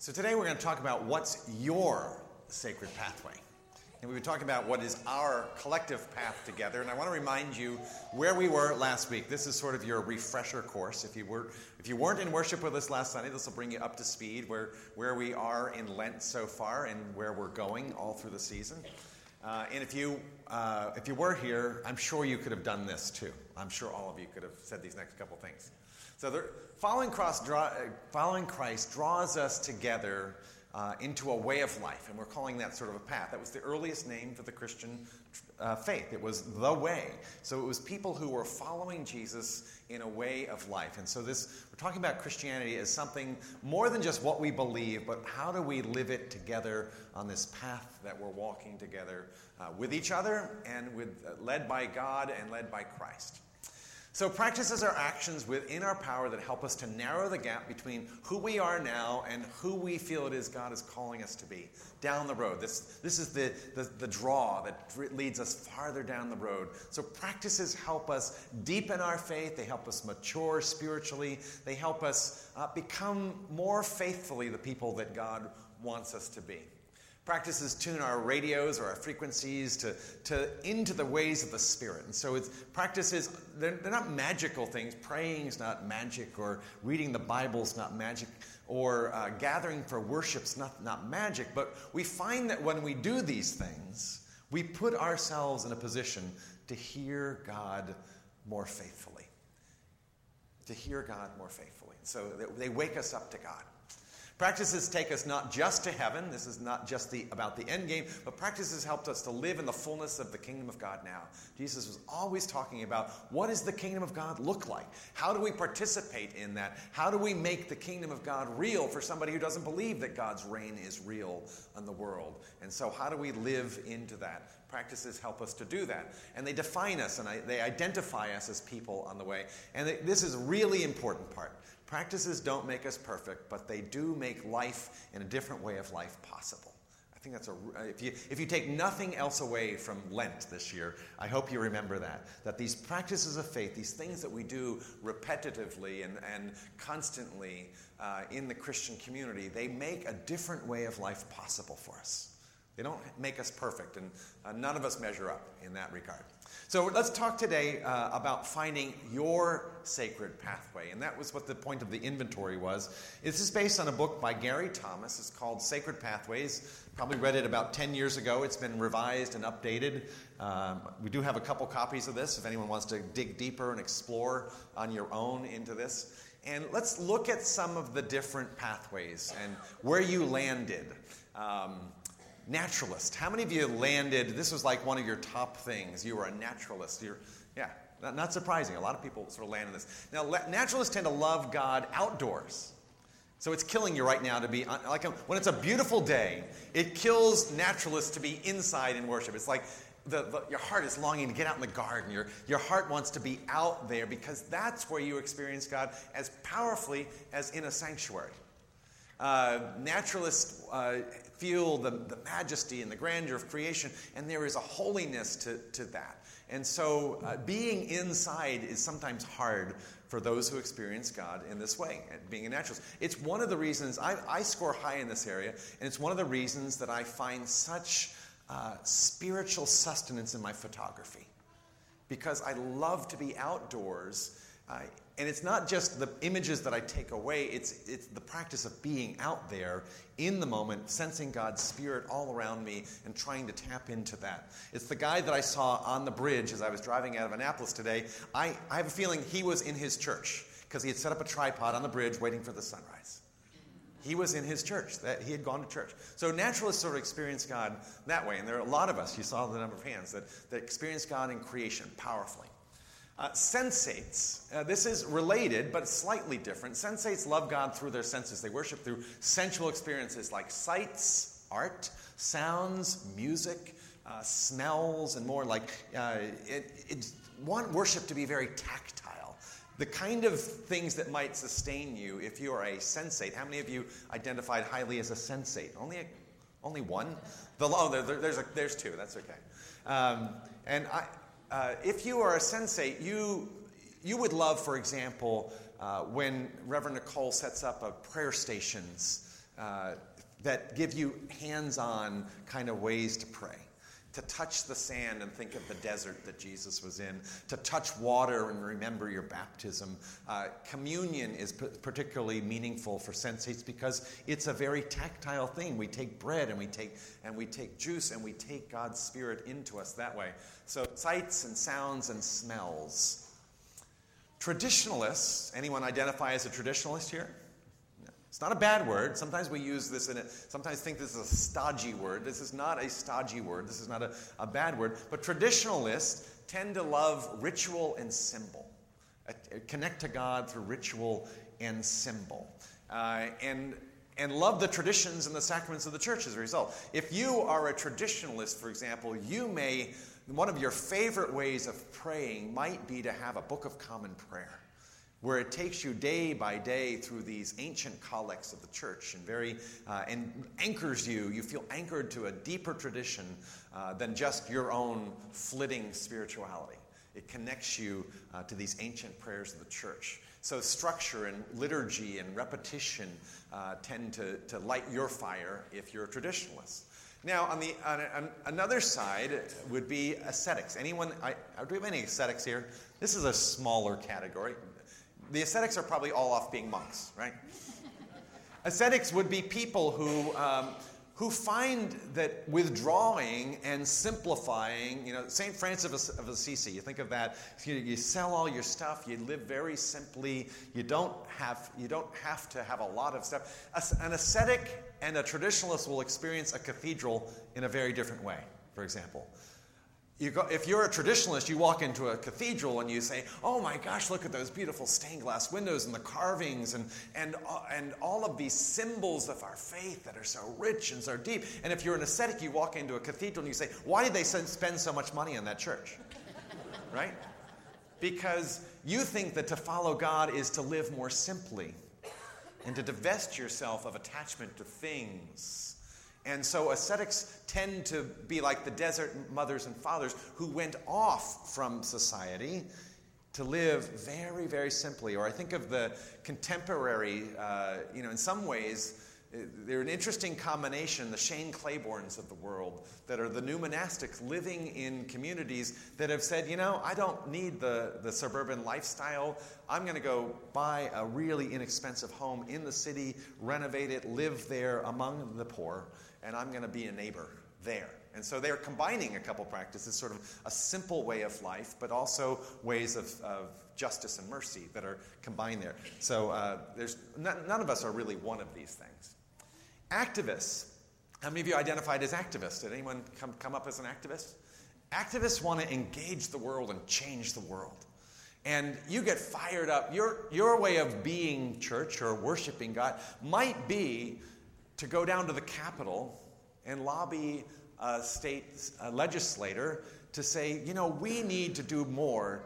So today we're going to talk about what's your sacred pathway. And we've been talking about what is our collective path together. And I want to remind you where we were last week. This is sort of your refresher course. If you, were, if you weren't in worship with us last Sunday, this will bring you up to speed where, where we are in Lent so far and where we're going all through the season. Uh, and if you, uh, if you were here, I'm sure you could have done this too. I'm sure all of you could have said these next couple things. So, the, following, draw, uh, following Christ draws us together uh, into a way of life, and we're calling that sort of a path. That was the earliest name for the Christian uh, faith. It was the way. So it was people who were following Jesus in a way of life. And so this, we're talking about Christianity as something more than just what we believe, but how do we live it together on this path that we're walking together uh, with each other and with, uh, led by God and led by Christ. So, practices are actions within our power that help us to narrow the gap between who we are now and who we feel it is God is calling us to be down the road. This, this is the, the, the draw that leads us farther down the road. So, practices help us deepen our faith, they help us mature spiritually, they help us uh, become more faithfully the people that God wants us to be. Practices tune our radios or our frequencies to, to into the ways of the Spirit. And so it's practices, they're, they're not magical things. Praying is not magic, or reading the Bible is not magic, or uh, gathering for worship's not, not magic. But we find that when we do these things, we put ourselves in a position to hear God more faithfully. To hear God more faithfully. So they wake us up to God. Practices take us not just to heaven. This is not just the, about the end game, but practices helped us to live in the fullness of the kingdom of God now. Jesus was always talking about what does the kingdom of God look like? How do we participate in that? How do we make the kingdom of God real for somebody who doesn't believe that God's reign is real in the world? And so, how do we live into that? Practices help us to do that. And they define us and they identify us as people on the way. And this is a really important part. Practices don't make us perfect, but they do make life in a different way of life possible. I think that's a, if you, if you take nothing else away from Lent this year, I hope you remember that. That these practices of faith, these things that we do repetitively and, and constantly uh, in the Christian community, they make a different way of life possible for us. They don't make us perfect, and uh, none of us measure up in that regard. So let's talk today uh, about finding your sacred pathway, and that was what the point of the inventory was. This is based on a book by Gary Thomas. It's called Sacred Pathways. Probably read it about 10 years ago. It's been revised and updated. Um, we do have a couple copies of this if anyone wants to dig deeper and explore on your own into this. And let's look at some of the different pathways and where you landed. Um, naturalist. How many of you landed? This was like one of your top things. You were a naturalist. You're, yeah, not, not surprising. A lot of people sort of land in this. Now, naturalists tend to love God outdoors. So it's killing you right now to be like when it's a beautiful day. It kills naturalists to be inside in worship. It's like the, the, your heart is longing to get out in the garden. Your, your heart wants to be out there because that's where you experience God as powerfully as in a sanctuary. Uh, naturalists uh, feel the, the majesty and the grandeur of creation, and there is a holiness to, to that. And so, uh, being inside is sometimes hard for those who experience God in this way, being a naturalist. It's one of the reasons I, I score high in this area, and it's one of the reasons that I find such uh, spiritual sustenance in my photography. Because I love to be outdoors and it's not just the images that I take away, it's, it's the practice of being out there in the moment, sensing God's Spirit all around me and trying to tap into that. It's the guy that I saw on the bridge as I was driving out of Annapolis today. I, I have a feeling he was in his church because he had set up a tripod on the bridge waiting for the sunrise. He was in his church, that he had gone to church. So naturalists sort of experience God that way. And there are a lot of us, you saw the number of hands, that, that experience God in creation powerfully. Uh, sensates, uh, this is related but slightly different. Sensates love God through their senses. They worship through sensual experiences like sights, art, sounds, music, uh, smells, and more. Like uh, it, it want worship to be very tactile. The kind of things that might sustain you if you are a sensate. How many of you identified highly as a sensate? Only a, only one? The, oh, there, there's, a, there's two. That's okay. Um, and I, uh, if you are a sensate, you, you would love, for example, uh, when Reverend Nicole sets up a prayer stations uh, that give you hands on kind of ways to pray to touch the sand and think of the desert that Jesus was in, to touch water and remember your baptism. Uh, communion is p- particularly meaningful for sensates because it's a very tactile thing. We take bread and we take and we take juice and we take God's Spirit into us that way. So sights and sounds and smells. Traditionalists, anyone identify as a traditionalist here? It's not a bad word. Sometimes we use this in it, sometimes think this is a stodgy word. This is not a stodgy word. This is not a, a bad word. But traditionalists tend to love ritual and symbol, uh, connect to God through ritual and symbol. Uh, and and love the traditions and the sacraments of the church as a result. If you are a traditionalist, for example, you may, one of your favorite ways of praying might be to have a Book of Common Prayer where it takes you day by day through these ancient collects of the church and very uh, and anchors you you feel anchored to a deeper tradition uh, than just your own flitting spirituality it connects you uh, to these ancient prayers of the church so structure and liturgy and repetition uh, tend to, to light your fire if you're a traditionalist now, on the on, on another side would be ascetics. Anyone? I, do we have any ascetics here? This is a smaller category the ascetics are probably all off being monks, right? ascetics would be people who, um, who find that withdrawing and simplifying, you know, St. Francis of Assisi, you think of that, you, you sell all your stuff, you live very simply, you don't have, you don't have to have a lot of stuff. An ascetic and a traditionalist will experience a cathedral in a very different way, for example. You go, if you're a traditionalist, you walk into a cathedral and you say, Oh my gosh, look at those beautiful stained glass windows and the carvings and, and, uh, and all of these symbols of our faith that are so rich and so deep. And if you're an ascetic, you walk into a cathedral and you say, Why did they spend so much money on that church? right? Because you think that to follow God is to live more simply and to divest yourself of attachment to things and so ascetics tend to be like the desert mothers and fathers who went off from society to live very, very simply. Or I think of the contemporary, uh, you know, in some ways, they're an interesting combination, the Shane Claibornes of the world, that are the new monastics living in communities that have said, you know, I don't need the, the suburban lifestyle. I'm going to go buy a really inexpensive home in the city, renovate it, live there among the poor and I'm going to be a neighbor there. And so they're combining a couple practices, sort of a simple way of life, but also ways of, of justice and mercy that are combined there. So uh, there's none, of us are really one of these things. Activists. How many of you identified as activists? Did anyone come, come up as an activist? Activists want to engage the world and change the world. And you get fired up. Your, your way of being church or worshiping God might be to go down to the Capitol and lobby a state a legislator to say, you know, we need to do more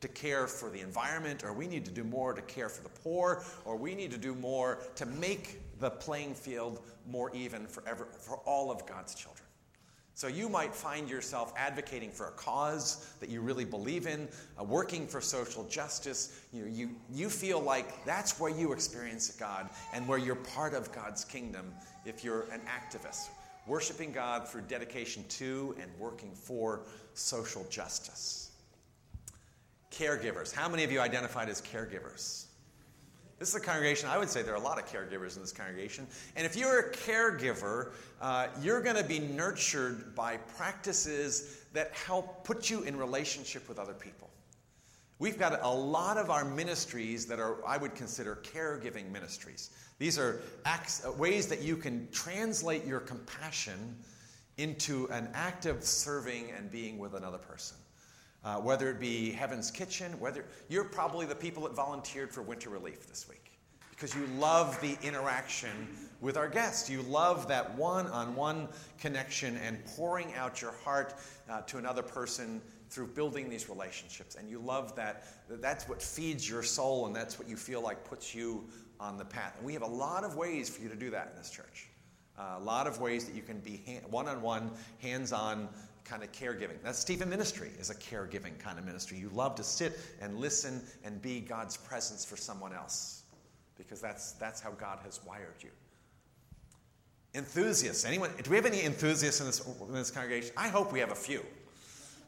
to care for the environment, or we need to do more to care for the poor, or we need to do more to make the playing field more even for, ever, for all of God's children. So you might find yourself advocating for a cause that you really believe in, uh, working for social justice. You, you, you feel like that's where you experience God and where you're part of God's kingdom if you're an activist. Worshiping God through dedication to and working for social justice. Caregivers. How many of you identified as caregivers? This is a congregation, I would say there are a lot of caregivers in this congregation. And if you're a caregiver, uh, you're going to be nurtured by practices that help put you in relationship with other people. We've got a lot of our ministries that are, I would consider, caregiving ministries. These are acts, uh, ways that you can translate your compassion into an act of serving and being with another person. Uh, whether it be Heaven's Kitchen, whether you're probably the people that volunteered for winter relief this week because you love the interaction with our guests. You love that one on one connection and pouring out your heart uh, to another person through building these relationships. And you love that. That's what feeds your soul, and that's what you feel like puts you on the path. And we have a lot of ways for you to do that in this church. Uh, a lot of ways that you can be one on one, hands on kind of caregiving. That's Stephen ministry is a caregiving kind of ministry. You love to sit and listen and be God's presence for someone else because that's, that's how God has wired you. Enthusiasts. Anyone? Do we have any enthusiasts in this, in this congregation? I hope we have a few.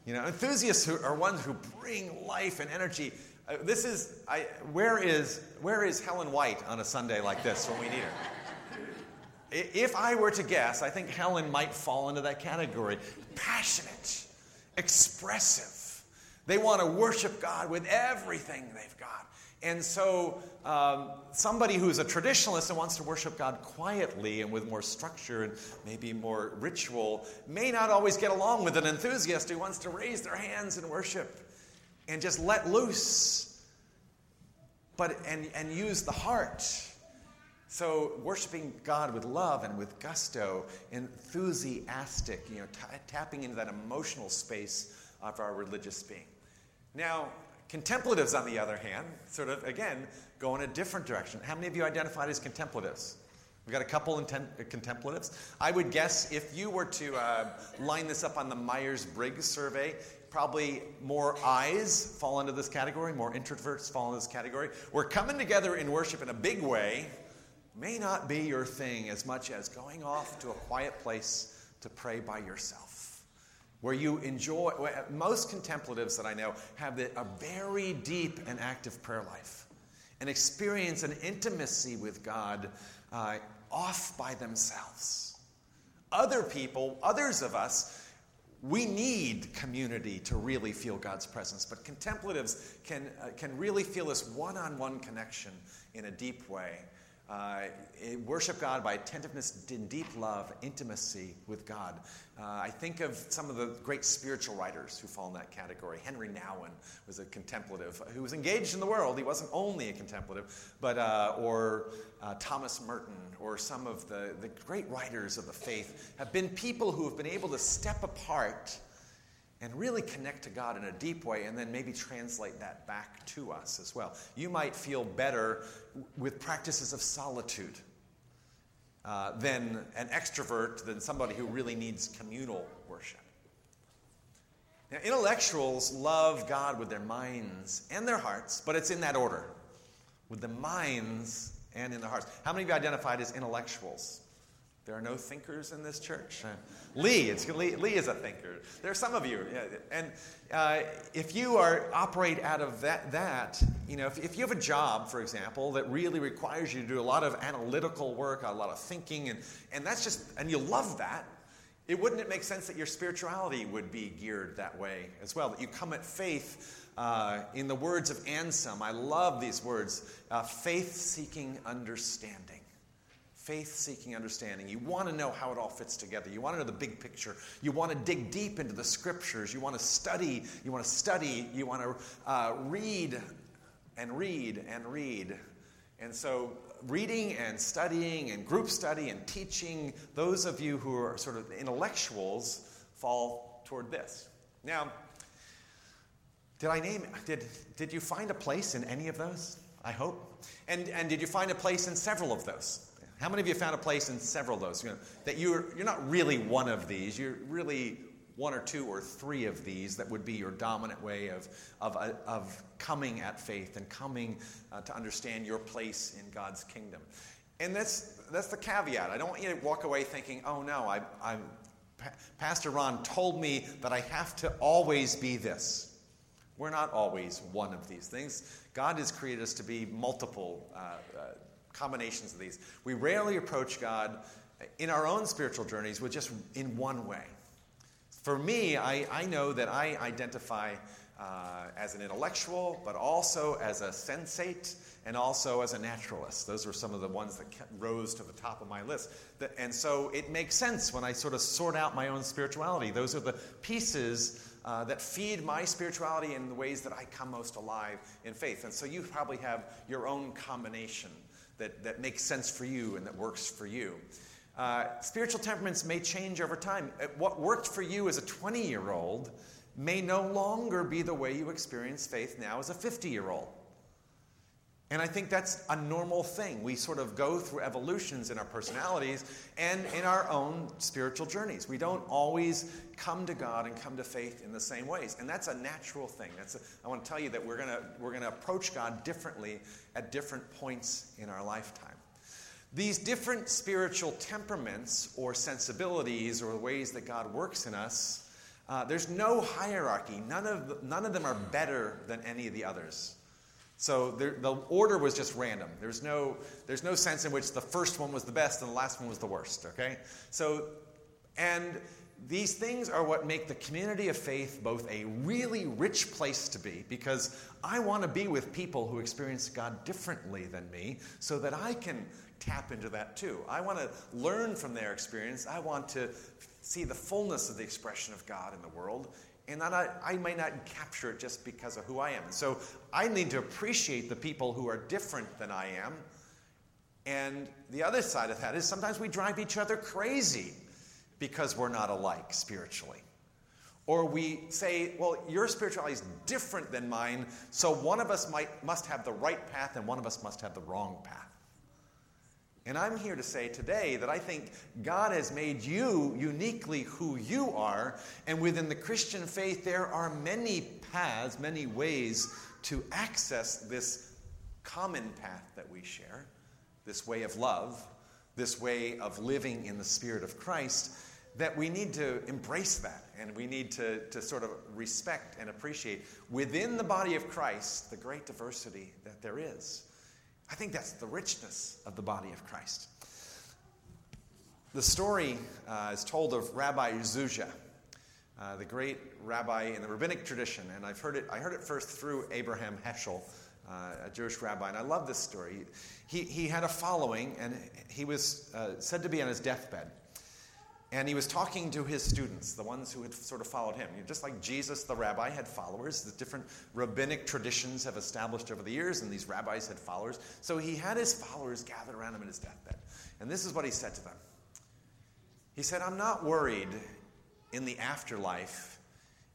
You know, enthusiasts who are ones who bring life and energy. Uh, this is, I, where is, where is Helen White on a Sunday like this when we need her? If I were to guess, I think Helen might fall into that category. Passionate, expressive. They want to worship God with everything they've got. And so, um, somebody who's a traditionalist and wants to worship God quietly and with more structure and maybe more ritual may not always get along with an enthusiast who wants to raise their hands and worship and just let loose, but and, and use the heart. So, worshiping God with love and with gusto, enthusiastic, you know, t- tapping into that emotional space of our religious being. Now, Contemplatives, on the other hand, sort of, again, go in a different direction. How many of you identified as contemplatives? We've got a couple inten- contemplatives. I would guess if you were to uh, line this up on the Myers Briggs survey, probably more eyes fall into this category, more introverts fall into this category. We're coming together in worship in a big way may not be your thing as much as going off to a quiet place to pray by yourself where you enjoy, most contemplatives that I know have a very deep and active prayer life and experience an intimacy with God uh, off by themselves. Other people, others of us, we need community to really feel God's presence, but contemplatives can, uh, can really feel this one on one connection in a deep way. Uh, worship God by attentiveness in deep love, intimacy with God. Uh, I think of some of the great spiritual writers who fall in that category. Henri Nouwen was a contemplative who was engaged in the world. He wasn't only a contemplative, but uh, or uh, Thomas Merton or some of the, the great writers of the faith have been people who have been able to step apart and really connect to God in a deep way and then maybe translate that back to us as well. You might feel better with practices of solitude uh, than an extrovert, than somebody who really needs communal worship. Now, intellectuals love God with their minds and their hearts, but it's in that order with the minds and in the hearts. How many of you identified as intellectuals? There are no thinkers in this church. Uh, Lee, it's, Lee, Lee is a thinker. There are some of you, yeah, and uh, if you are operate out of that, that you know, if, if, you have a job, for example, that really requires you to do a lot of analytical work, a lot of thinking, and and that's just, and you love that, it wouldn't it make sense that your spirituality would be geared that way as well? That you come at faith uh, in the words of Anselm. I love these words: uh, faith-seeking understanding faith seeking understanding. You want to know how it all fits together. You want to know the big picture. You want to dig deep into the scriptures. You want to study. You want to study. You want to uh, read and read and read. And so, reading and studying and group study and teaching, those of you who are sort of intellectuals fall toward this. Now, did I name, did, did you find a place in any of those? I hope. And, and did you find a place in several of those? How many of you found a place in several of those? You know, that you're, you're not really one of these, you're really one or two or three of these that would be your dominant way of, of, uh, of coming at faith and coming uh, to understand your place in God's kingdom. And that's, that's the caveat. I don't want you to walk away thinking, oh no, I, I, Pastor Ron told me that I have to always be this. We're not always one of these things. God has created us to be multiple uh, uh, combinations of these. We rarely approach God in our own spiritual journeys with just in one way. For me, I, I know that I identify uh, as an intellectual, but also as a sensate and also as a naturalist. Those were some of the ones that rose to the top of my list. And so it makes sense when I sort of sort out my own spirituality. Those are the pieces uh, that feed my spirituality in the ways that I come most alive in faith. And so you probably have your own combination that, that makes sense for you and that works for you. Uh, spiritual temperaments may change over time. Uh, what worked for you as a 20 year old may no longer be the way you experience faith now as a 50 year old. And I think that's a normal thing. We sort of go through evolutions in our personalities and in our own spiritual journeys. We don't always come to God and come to faith in the same ways. And that's a natural thing. That's a, I want to tell you that we're going we're going to approach God differently at different points in our lifetime. These different spiritual temperaments or sensibilities or ways that God works in us, uh, there's no hierarchy. None of, none of them are better than any of the others. So there, the order was just random. There's no, there's no sense in which the first one was the best and the last one was the worst, okay? So, and these things are what make the community of faith both a really rich place to be because I want to be with people who experience God differently than me so that I can tap into that too. I want to learn from their experience. I want to see the fullness of the expression of God in the world. And I, I may not capture it just because of who I am. So I need to appreciate the people who are different than I am. And the other side of that is sometimes we drive each other crazy because we're not alike spiritually. Or we say, well, your spirituality is different than mine, so one of us might, must have the right path and one of us must have the wrong path. And I'm here to say today that I think God has made you uniquely who you are, and within the Christian faith, there are many paths, many ways to access this common path that we share, this way of love, this way of living in the Spirit of Christ that we need to embrace that and we need to, to sort of respect and appreciate within the body of Christ the great diversity that there is. I think that's the richness of the body of Christ. The story uh, is told of Rabbi Zuzia, uh, the great rabbi in the rabbinic tradition, and I've heard it, I heard it first through Abraham Heschel, uh, a Jewish rabbi, and I love this story. He, he had a following, and he was uh, said to be on his deathbed. And he was talking to his students, the ones who had sort of followed him. Just like Jesus, the rabbi, had followers. The different rabbinic traditions have established over the years, and these rabbis had followers. So he had his followers gathered around him in his deathbed. And this is what he said to them He said, I'm not worried in the afterlife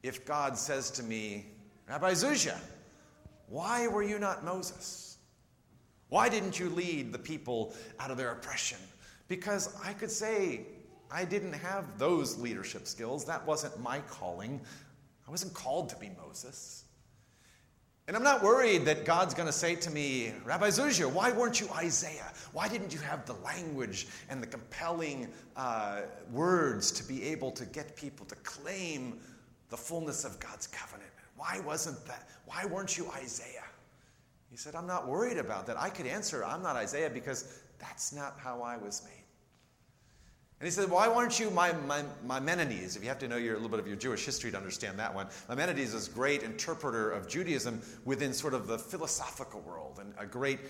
if God says to me, Rabbi Zuzia, why were you not Moses? Why didn't you lead the people out of their oppression? Because I could say, I didn't have those leadership skills. That wasn't my calling. I wasn't called to be Moses. And I'm not worried that God's going to say to me, Rabbi Zuzia, why weren't you Isaiah? Why didn't you have the language and the compelling uh, words to be able to get people to claim the fullness of God's covenant? Why wasn't that? Why weren't you Isaiah? He said, I'm not worried about that. I could answer, I'm not Isaiah because that's not how I was made. And he said, Why weren't you my, my, Maimonides? If you have to know your, a little bit of your Jewish history to understand that one. Maimonides is a great interpreter of Judaism within sort of the philosophical world and a great,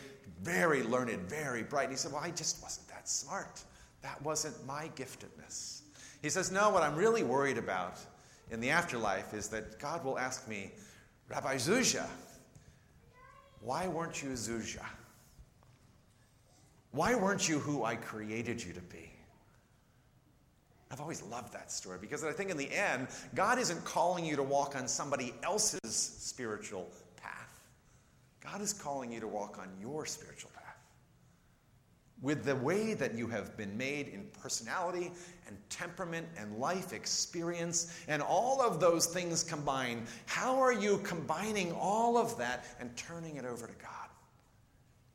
very learned, very bright. And he said, Well, I just wasn't that smart. That wasn't my giftedness. He says, No, what I'm really worried about in the afterlife is that God will ask me, Rabbi Zuzia, why weren't you Zuzia? Why weren't you who I created you to be? I've always loved that story because I think in the end, God isn't calling you to walk on somebody else's spiritual path. God is calling you to walk on your spiritual path. With the way that you have been made in personality and temperament and life experience and all of those things combined, how are you combining all of that and turning it over to God?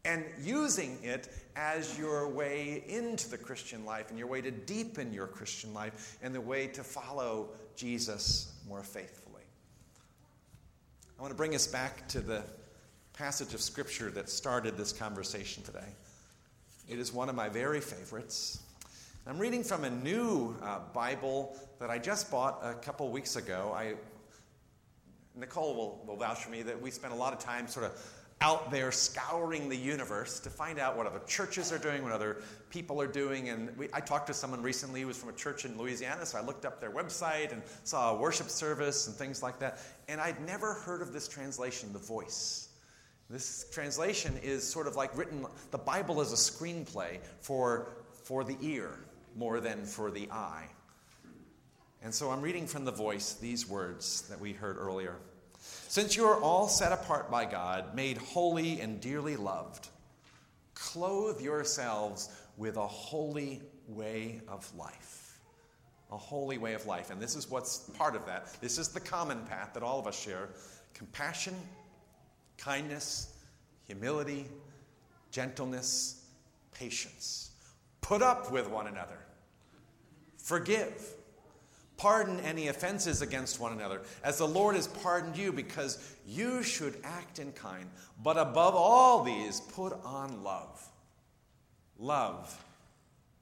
And using it as your way into the Christian life and your way to deepen your Christian life and the way to follow Jesus more faithfully. I want to bring us back to the passage of Scripture that started this conversation today. It is one of my very favorites. I'm reading from a new uh, Bible that I just bought a couple weeks ago. I, Nicole will, will vouch for me that we spent a lot of time sort of out there scouring the universe to find out what other churches are doing, what other people are doing. And we, I talked to someone recently who was from a church in Louisiana, so I looked up their website and saw a worship service and things like that. And I'd never heard of this translation, The Voice. This translation is sort of like written, the Bible is a screenplay for, for the ear more than for the eye. And so I'm reading from The Voice these words that we heard earlier. Since you are all set apart by God, made holy and dearly loved, clothe yourselves with a holy way of life. A holy way of life. And this is what's part of that. This is the common path that all of us share compassion, kindness, humility, gentleness, patience. Put up with one another. Forgive. Pardon any offenses against one another, as the Lord has pardoned you, because you should act in kind. But above all these, put on love. Love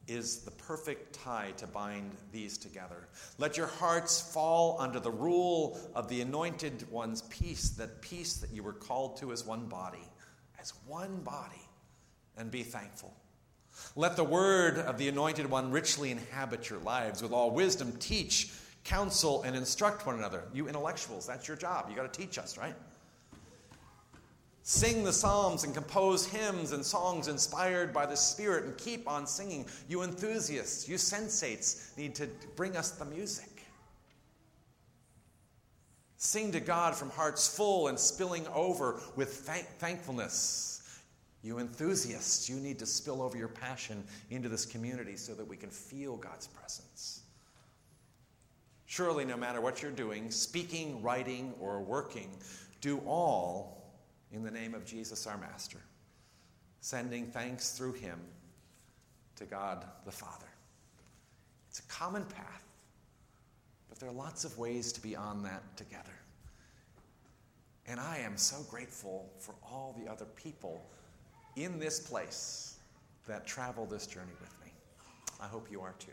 is the perfect tie to bind these together. Let your hearts fall under the rule of the anointed one's peace, that peace that you were called to as one body, as one body, and be thankful. Let the word of the anointed one richly inhabit your lives. With all wisdom, teach, counsel, and instruct one another. You intellectuals, that's your job. You got to teach us, right? Sing the psalms and compose hymns and songs inspired by the Spirit and keep on singing. You enthusiasts, you sensates need to bring us the music. Sing to God from hearts full and spilling over with thank- thankfulness. You enthusiasts, you need to spill over your passion into this community so that we can feel God's presence. Surely, no matter what you're doing, speaking, writing, or working, do all in the name of Jesus our Master, sending thanks through him to God the Father. It's a common path, but there are lots of ways to be on that together. And I am so grateful for all the other people in this place that travel this journey with me. I hope you are too.